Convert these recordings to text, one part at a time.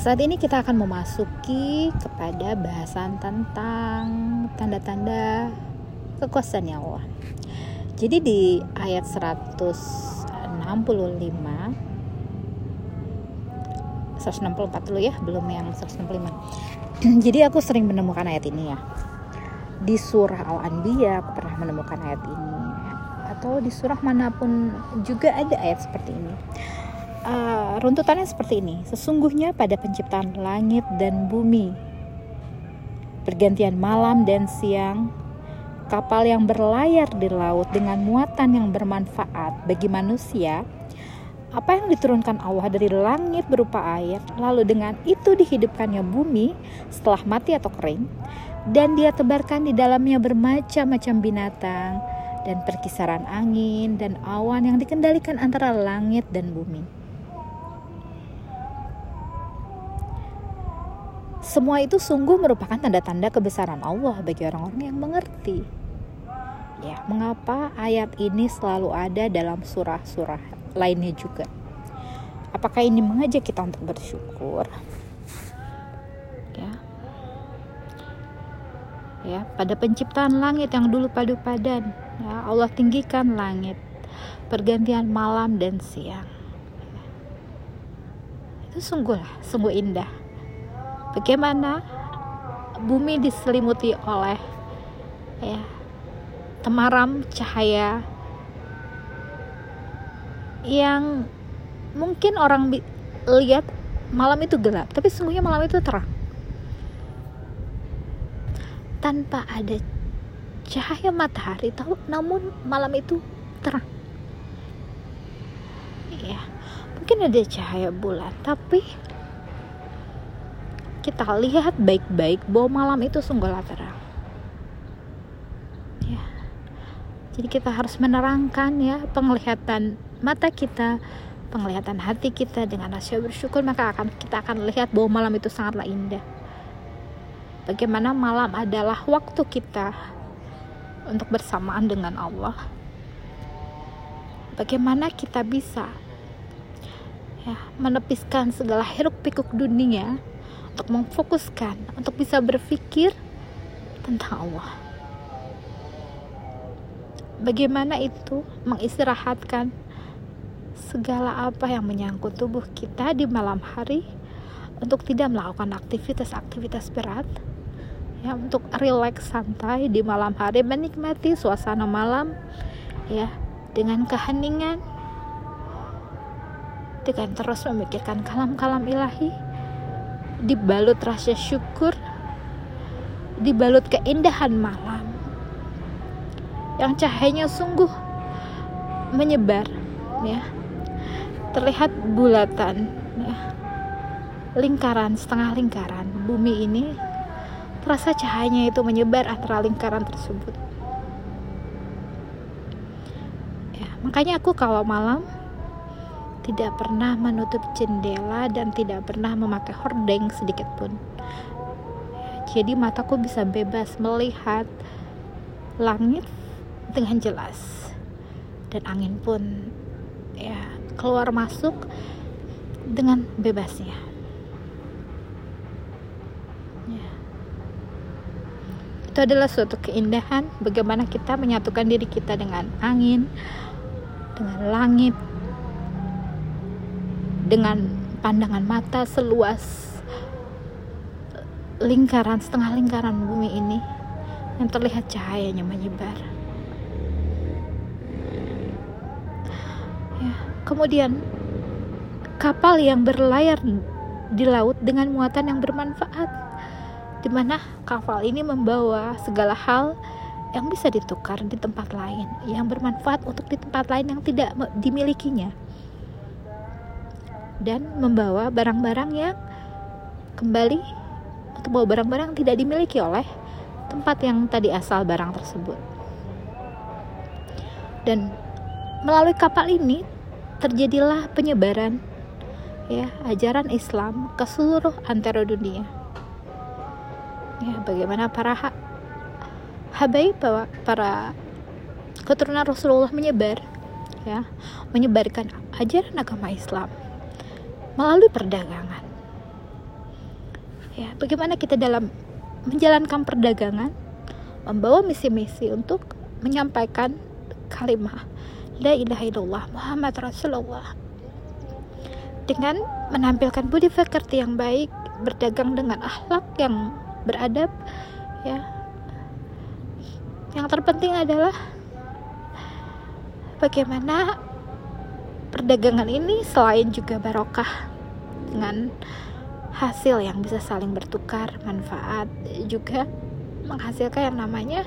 saat ini kita akan memasuki kepada bahasan tentang tanda-tanda kekuasaan Allah. Jadi di ayat 165 164 dulu ya, belum yang 165. Jadi aku sering menemukan ayat ini ya. Di surah Al-Anbiya aku pernah menemukan ayat ini atau di surah mana pun juga ada ayat seperti ini uh, runtutannya seperti ini. Sesungguhnya pada penciptaan langit dan bumi, pergantian malam dan siang, kapal yang berlayar di laut dengan muatan yang bermanfaat bagi manusia, apa yang diturunkan Allah dari langit berupa air, lalu dengan itu dihidupkannya bumi setelah mati atau kering, dan dia tebarkan di dalamnya bermacam-macam binatang dan perkisaran angin dan awan yang dikendalikan antara langit dan bumi Semua itu sungguh merupakan tanda-tanda kebesaran Allah bagi orang-orang yang mengerti. Ya, mengapa ayat ini selalu ada dalam surah-surah lainnya juga? Apakah ini mengajak kita untuk bersyukur? Ya. Ya, pada penciptaan langit yang dulu padu padan, ya, Allah tinggikan langit, pergantian malam dan siang. Itu sungguhlah, sungguh indah bagaimana bumi diselimuti oleh ya temaram cahaya yang mungkin orang lihat malam itu gelap tapi sungguhnya malam itu terang. Tanpa ada cahaya matahari tahu namun malam itu terang. Ya mungkin ada cahaya bulan tapi kita lihat baik-baik bahwa malam itu sungguhlah terang. Ya. Jadi kita harus menerangkan ya penglihatan mata kita, penglihatan hati kita dengan rasa bersyukur maka akan kita akan lihat bahwa malam itu sangatlah indah. Bagaimana malam adalah waktu kita untuk bersamaan dengan Allah. Bagaimana kita bisa ya menepiskan segala hiruk pikuk dunia untuk memfokuskan, untuk bisa berpikir tentang Allah. Bagaimana itu mengistirahatkan segala apa yang menyangkut tubuh kita di malam hari untuk tidak melakukan aktivitas-aktivitas berat ya untuk rileks santai di malam hari menikmati suasana malam ya dengan keheningan dengan terus memikirkan kalam-kalam ilahi dibalut rasa syukur, dibalut keindahan malam yang cahayanya sungguh menyebar ya. Terlihat bulatan ya. Lingkaran setengah lingkaran bumi ini terasa cahayanya itu menyebar antara lingkaran tersebut. Ya makanya aku kalau malam tidak pernah menutup jendela dan tidak pernah memakai hordeng sedikit pun. Jadi mataku bisa bebas melihat langit dengan jelas dan angin pun ya keluar masuk dengan bebasnya. Ya. Itu adalah suatu keindahan bagaimana kita menyatukan diri kita dengan angin, dengan langit, dengan pandangan mata seluas lingkaran setengah lingkaran bumi ini yang terlihat cahayanya menyebar. Ya, kemudian kapal yang berlayar di laut dengan muatan yang bermanfaat, di mana kapal ini membawa segala hal yang bisa ditukar di tempat lain, yang bermanfaat untuk di tempat lain yang tidak dimilikinya dan membawa barang-barang yang kembali atau bawa barang-barang tidak dimiliki oleh tempat yang tadi asal barang tersebut. Dan melalui kapal ini terjadilah penyebaran ya ajaran Islam ke seluruh antara dunia. Ya, bagaimana para ha habaib para keturunan Rasulullah menyebar ya, menyebarkan ajaran agama Islam melalui perdagangan. Ya, bagaimana kita dalam menjalankan perdagangan, membawa misi-misi untuk menyampaikan kalimah La ilaha illallah Muhammad Rasulullah dengan menampilkan budi pekerti yang baik, berdagang dengan akhlak yang beradab, ya. Yang terpenting adalah bagaimana perdagangan ini selain juga barokah dengan hasil yang bisa saling bertukar manfaat juga menghasilkan yang namanya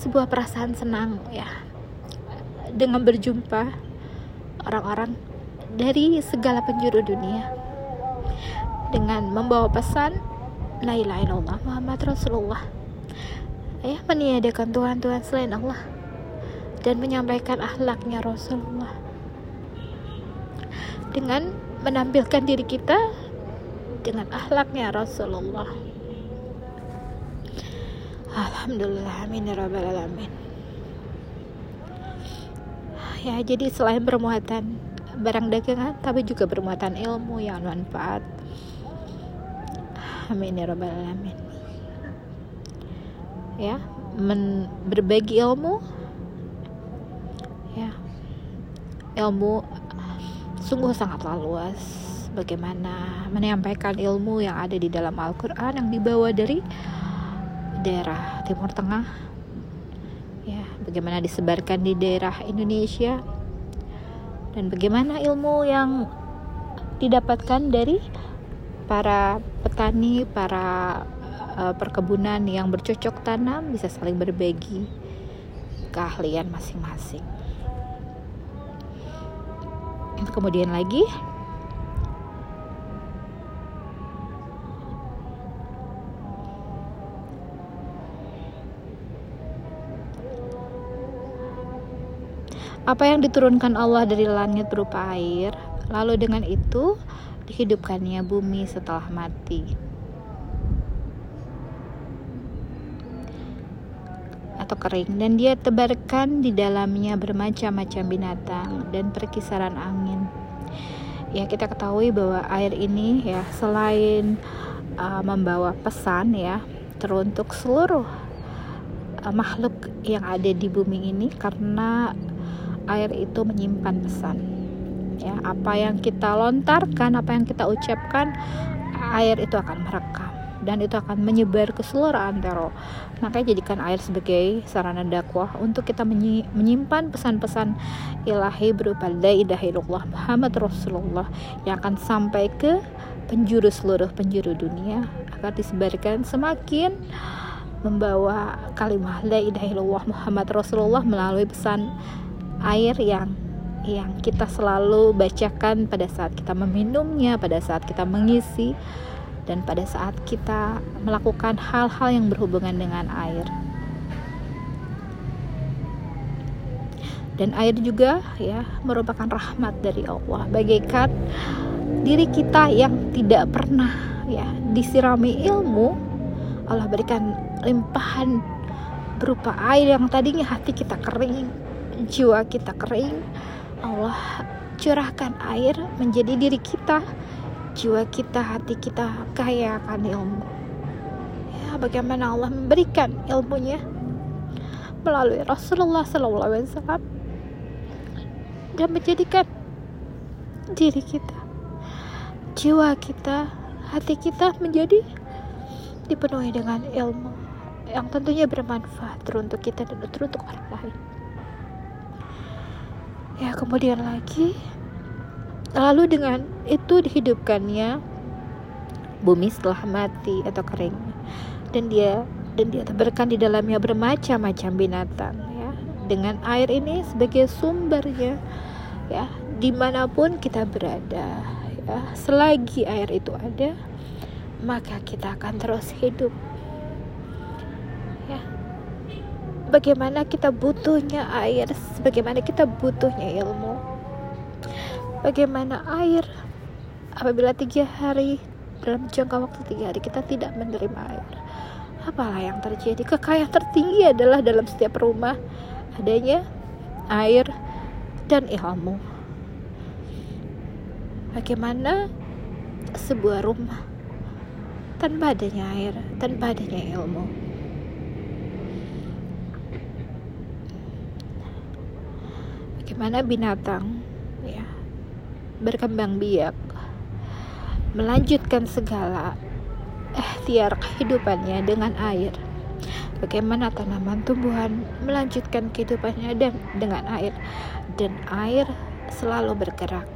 sebuah perasaan senang ya. Dengan berjumpa orang-orang dari segala penjuru dunia. Dengan membawa pesan la ilaha illallah Muhammad Rasulullah. Ya meniadakan Tuhan-Tuhan selain Allah dan menyampaikan akhlaknya Rasulullah. Dengan menampilkan diri kita dengan akhlaknya Rasulullah. Alhamdulillah amin ya alamin. Ya jadi selain bermuatan barang dagangan tapi juga bermuatan ilmu yang manfaat amin ya rabbal alamin. Ya men, berbagi ilmu ya ilmu sungguh sangatlah luas. Bagaimana menyampaikan ilmu yang ada di dalam Al-Quran yang dibawa dari daerah Timur Tengah. Ya bagaimana disebarkan di daerah Indonesia. Dan bagaimana ilmu yang didapatkan dari para petani, para uh, perkebunan yang bercocok tanam bisa saling berbagi keahlian masing-masing. Kemudian lagi apa yang diturunkan Allah dari langit berupa air, lalu dengan itu dihidupkannya bumi setelah mati. Atau kering dan dia tebarkan di dalamnya bermacam-macam binatang dan perkisaran angin. Ya, kita ketahui bahwa air ini ya selain uh, membawa pesan ya teruntuk seluruh uh, makhluk yang ada di bumi ini karena air itu menyimpan pesan ya apa yang kita lontarkan apa yang kita ucapkan air itu akan merekam dan itu akan menyebar ke seluruh antero. Makanya jadikan air sebagai sarana dakwah untuk kita menyimpan pesan-pesan ilahi berupa la ilaha illallah Muhammad Rasulullah yang akan sampai ke penjuru seluruh penjuru dunia agar disebarkan semakin membawa kalimat la ilaha illallah Muhammad Rasulullah melalui pesan air yang yang kita selalu bacakan pada saat kita meminumnya, pada saat kita mengisi, dan pada saat kita melakukan hal-hal yang berhubungan dengan air. Dan air juga ya merupakan rahmat dari Allah, bagaikan diri kita yang tidak pernah ya disirami ilmu, Allah berikan limpahan berupa air yang tadinya hati kita kering, jiwa kita kering, Allah curahkan air menjadi diri kita, jiwa kita, hati kita kaya akan ilmu. Ya, bagaimana Allah memberikan ilmunya? Melalui Rasulullah SAW dan menjadikan diri kita, jiwa kita, hati kita menjadi dipenuhi dengan ilmu yang tentunya bermanfaat teruntuk kita dan teruntuk orang lain. Ya kemudian lagi lalu dengan itu dihidupkannya bumi setelah mati atau kering. Dan dia dan dia tebarkan di dalamnya bermacam-macam binatang ya. Dengan air ini sebagai sumbernya ya. Di mana pun kita berada ya. Selagi air itu ada maka kita akan terus hidup ya. Bagaimana kita butuhnya air bagaimana kita butuhnya ilmu bagaimana air apabila tiga hari dalam jangka waktu tiga hari kita tidak menerima air? Apalah yang terjadi? Kekayaan tertinggi adalah dalam setiap rumah adanya air dan ilmu. Bagaimana sebuah rumah tanpa adanya air tanpa adanya ilmu? Bagaimana binatang berkembang biak melanjutkan segala ikhtiar kehidupannya dengan air. Bagaimana tanaman tumbuhan melanjutkan kehidupannya dan dengan air? Dan air selalu bergerak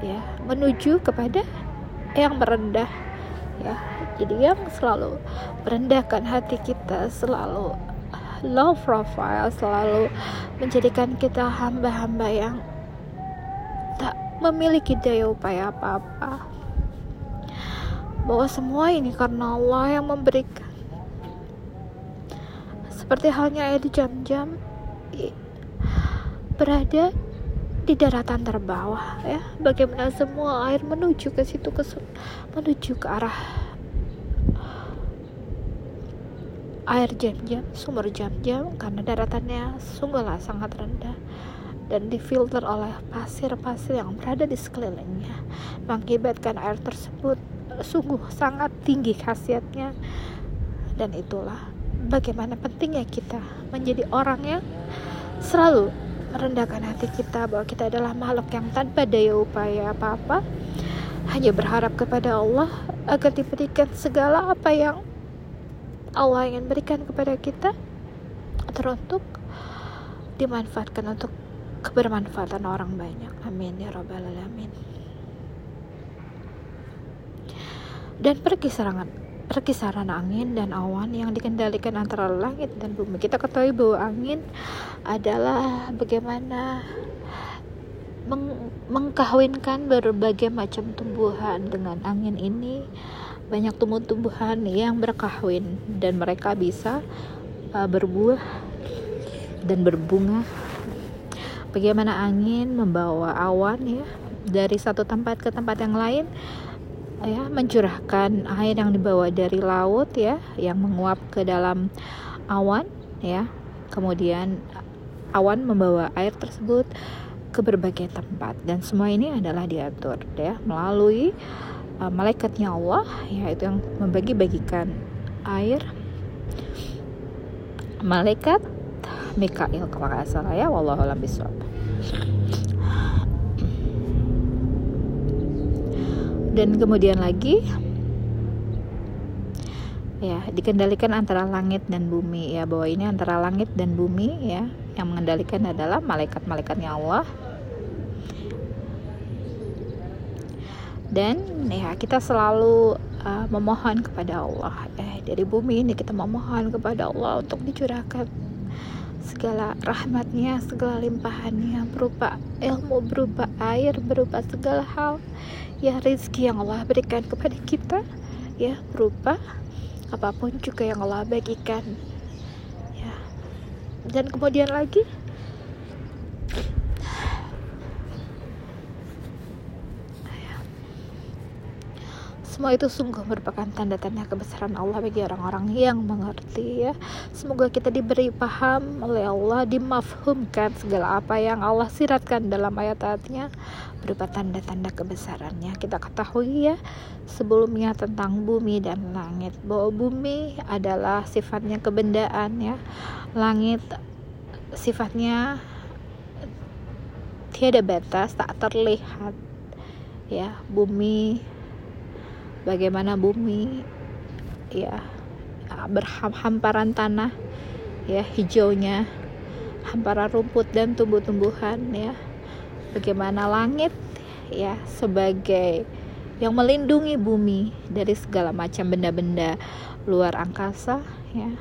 ya menuju kepada yang merendah ya. Jadi yang selalu merendahkan hati kita selalu low profile selalu menjadikan kita hamba-hamba yang memiliki daya upaya apa-apa. Bahwa semua ini karena Allah yang memberikan. Seperti halnya air di jam-jam berada di daratan terbawah ya. Bagaimana semua air menuju ke situ ke menuju ke arah air jam-jam sumber jam-jam karena daratannya sungguhlah sangat rendah dan difilter oleh pasir-pasir yang berada di sekelilingnya. Mengakibatkan air tersebut sungguh sangat tinggi khasiatnya. Dan itulah bagaimana pentingnya kita menjadi orang yang selalu merendahkan hati kita bahwa kita adalah makhluk yang tanpa daya upaya apa-apa. Hanya berharap kepada Allah agar diberikan segala apa yang Allah ingin berikan kepada kita teruntuk dimanfaatkan untuk kebermanfaatan orang banyak. Amin ya rabbal alamin. Dan perkisaran perkisaran angin dan awan yang dikendalikan antara langit dan bumi. Kita ketahui bahwa angin adalah bagaimana meng mengkawinkan berbagai macam tumbuhan. Dengan angin ini banyak tumbuh-tumbuhan yang berkahwin. Dan mereka bisa uh, berbuah dan berbunga bagaimana angin membawa awan ya dari satu tempat ke tempat yang lain ya mencurahkan air yang dibawa dari laut ya yang menguap ke dalam awan ya. Kemudian awan membawa air tersebut ke berbagai tempat dan semua ini adalah diatur ya melalui uh, malaikatnya Allah yaitu yang membagi-bagikan air. Malaikat Mikail kalau nggak salah ya wallahu a'lam dan kemudian lagi ya dikendalikan antara langit dan bumi ya bahwa ini antara langit dan bumi ya. Yang mengendalikan adalah malaikat-malaikatnya Allah. Dan ya kita selalu uh, memohon kepada Allah eh dari bumi ini kita memohon kepada Allah untuk dicurahkan segala rahmatnya segala limpahannya berupa ilmu berupa air berupa segala hal ya rezeki yang Allah berikan kepada kita ya berupa apa pun juga yang Allah bagikan ya. Dan kemudian lagi Semua itu sungguh merupakan tanda-tanda kebesaran Allah bagi orang-orang yang mengerti ya. Semoga kita diberi paham oleh Allah, dimafhumkan segala apa yang Allah siratkan dalam ayat-ayatnya berupa tanda-tanda kebesarannya. Kita ketahui ya sebelumnya tentang bumi dan langit bahwa bumi adalah sifatnya kebendaan ya. Langit sifatnya tiada batas, tak terlihat ya. Bumi bagaimana bumi ya berhamparan tanah ya hijaunya hamparan rumput dan tumbuh-tumbuhan ya. Bagaimana langit ya sebagai yang melindungi bumi dari segala macam benda-benda luar angkasa ya.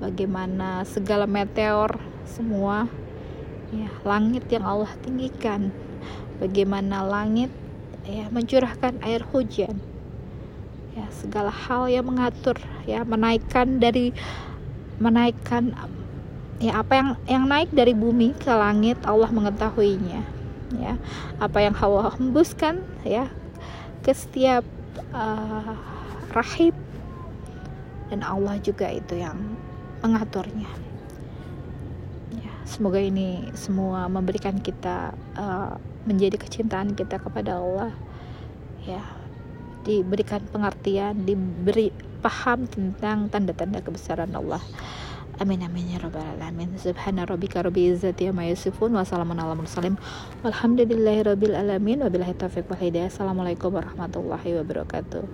Bagaimana segala meteor semua ya langit yang Allah tinggikan. Bagaimana langit ya mencurahkan air hujan ya segala hal yang mengatur ya menaikkan dari menaikkan ya apa yang yang naik dari bumi ke langit Allah mengetahuinya ya. Apa yang Allah hembuskan ya ke setiap uh, rahib dan Allah juga itu yang mengaturnya. Ya semoga ini semua memberikan kita uh, menjadi kecintaan kita kepada Allah ya diberikan pengertian diberi paham tentang tanda-tanda kebesaran Allah Amin amin ya rabbal alamin. Subhana rabbika rabbil izzati amma yasifun wa salamun ala mursalin. Walhamdulillahi rabbil alamin. Wabillahi taufiq wal hidayah. Assalamualaikum warahmatullahi wabarakatuh.